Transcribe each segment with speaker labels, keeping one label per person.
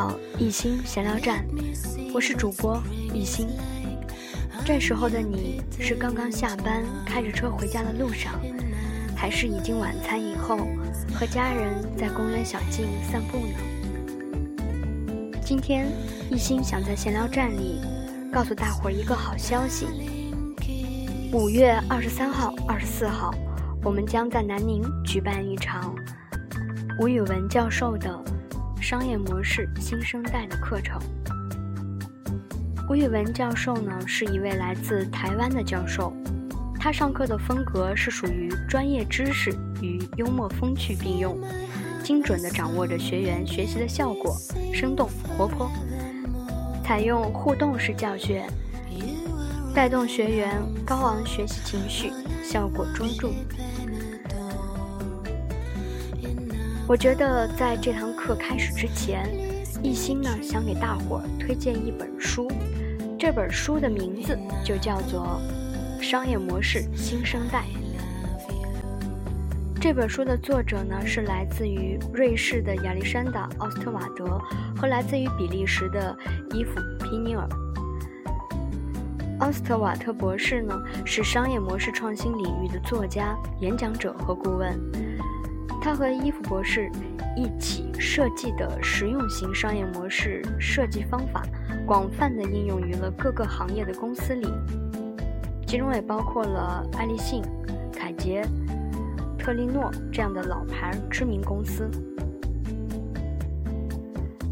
Speaker 1: 到一心闲聊站，我是主播一心。这时候的你是刚刚下班开着车回家的路上，还是已经晚餐以后和家人在公园小径散步呢？今天一心想在闲聊站里告诉大伙儿一个好消息：五月二十三号、二十四号，我们将在南宁举办一场吴宇文教授的商业模式新生代的课程。吴宇文教授呢，是一位来自台湾的教授，他上课的风格是属于专业知识与幽默风趣并用，精准地掌握着学员学习的效果，生动活泼，采用互动式教学，带动学员高昂学习情绪，效果卓著。我觉得在这堂课开始之前，一心呢想给大伙儿推荐一本书。这本书的名字就叫做《商业模式新生代》。这本书的作者呢是来自于瑞士的亚历山大·奥斯特瓦德和来自于比利时的伊夫·皮尼尔。奥斯特瓦特博士呢是商业模式创新领域的作家、演讲者和顾问。他和伊夫博士一起设计的实用型商业模式设计方法，广泛的应用于了各个行业的公司里，其中也包括了爱立信、凯捷、特利诺这样的老牌知名公司。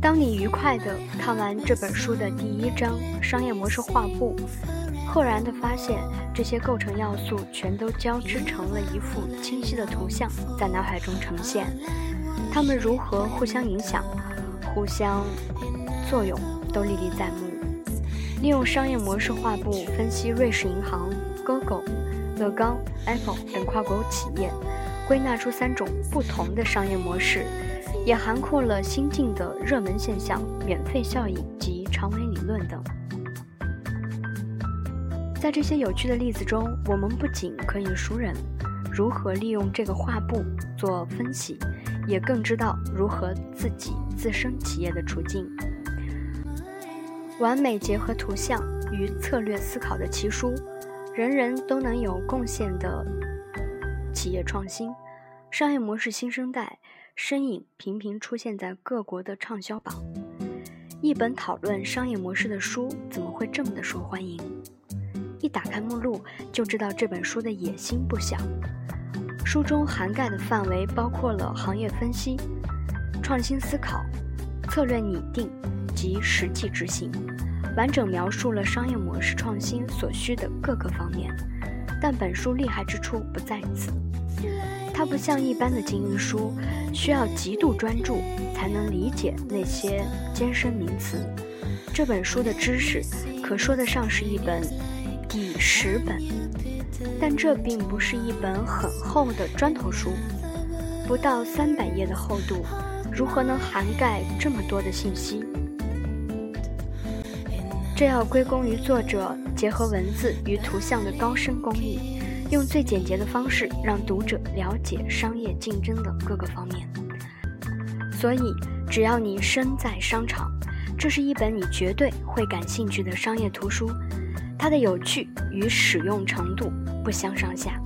Speaker 1: 当你愉快的看完这本书的第一章商业模式画布。赫然地发现，这些构成要素全都交织成了一幅清晰的图像，在脑海中呈现。它们如何互相影响、互相作用，都历历在目。利用商业模式画布分析瑞士银行、Google、乐高、Apple 等跨国企业，归纳出三种不同的商业模式，也涵括了新晋的热门现象、免费效应及长尾理论等。在这些有趣的例子中，我们不仅可以熟人如何利用这个画布做分析，也更知道如何自己自身企业的处境。完美结合图像与策略思考的奇书，人人都能有贡献的企业创新商业模式新生代身影频频出现在各国的畅销榜。一本讨论商业模式的书，怎么会这么的受欢迎？一打开目录，就知道这本书的野心不小。书中涵盖的范围包括了行业分析、创新思考、策略拟定及实际执行，完整描述了商业模式创新所需的各个方面。但本书厉害之处不在此，它不像一般的精英书，需要极度专注才能理解那些艰深名词。这本书的知识，可说得上是一本。第十本，但这并不是一本很厚的砖头书，不到三百页的厚度，如何能涵盖这么多的信息？这要归功于作者结合文字与图像的高深工艺，用最简洁的方式让读者了解商业竞争的各个方面。所以，只要你身在商场，这是一本你绝对会感兴趣的商业图书。它的有趣与使用程度不相上下，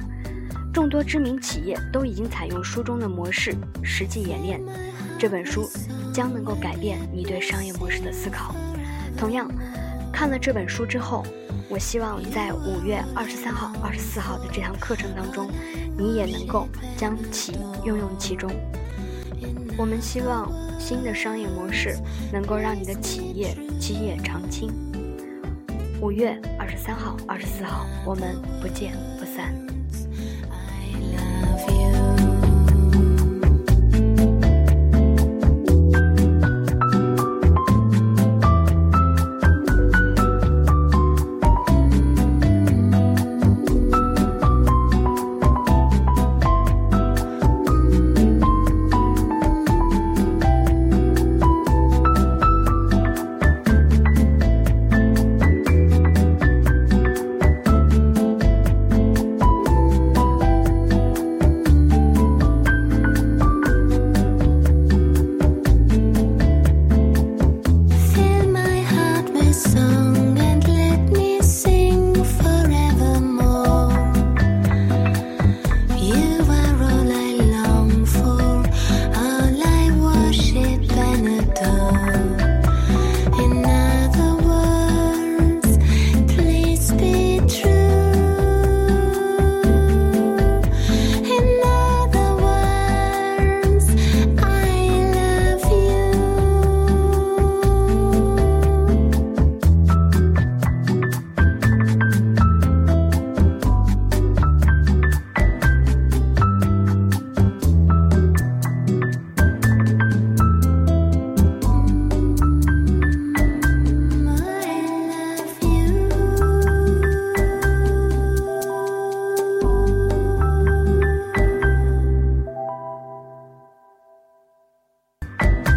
Speaker 1: 众多知名企业都已经采用书中的模式实际演练。这本书将能够改变你对商业模式的思考。同样，看了这本书之后，我希望在五月二十三号、二十四号的这堂课程当中，你也能够将其应用其中。我们希望新的商业模式能够让你的企业基业长青。五月二十三号二十四号我们不见不散。I love you.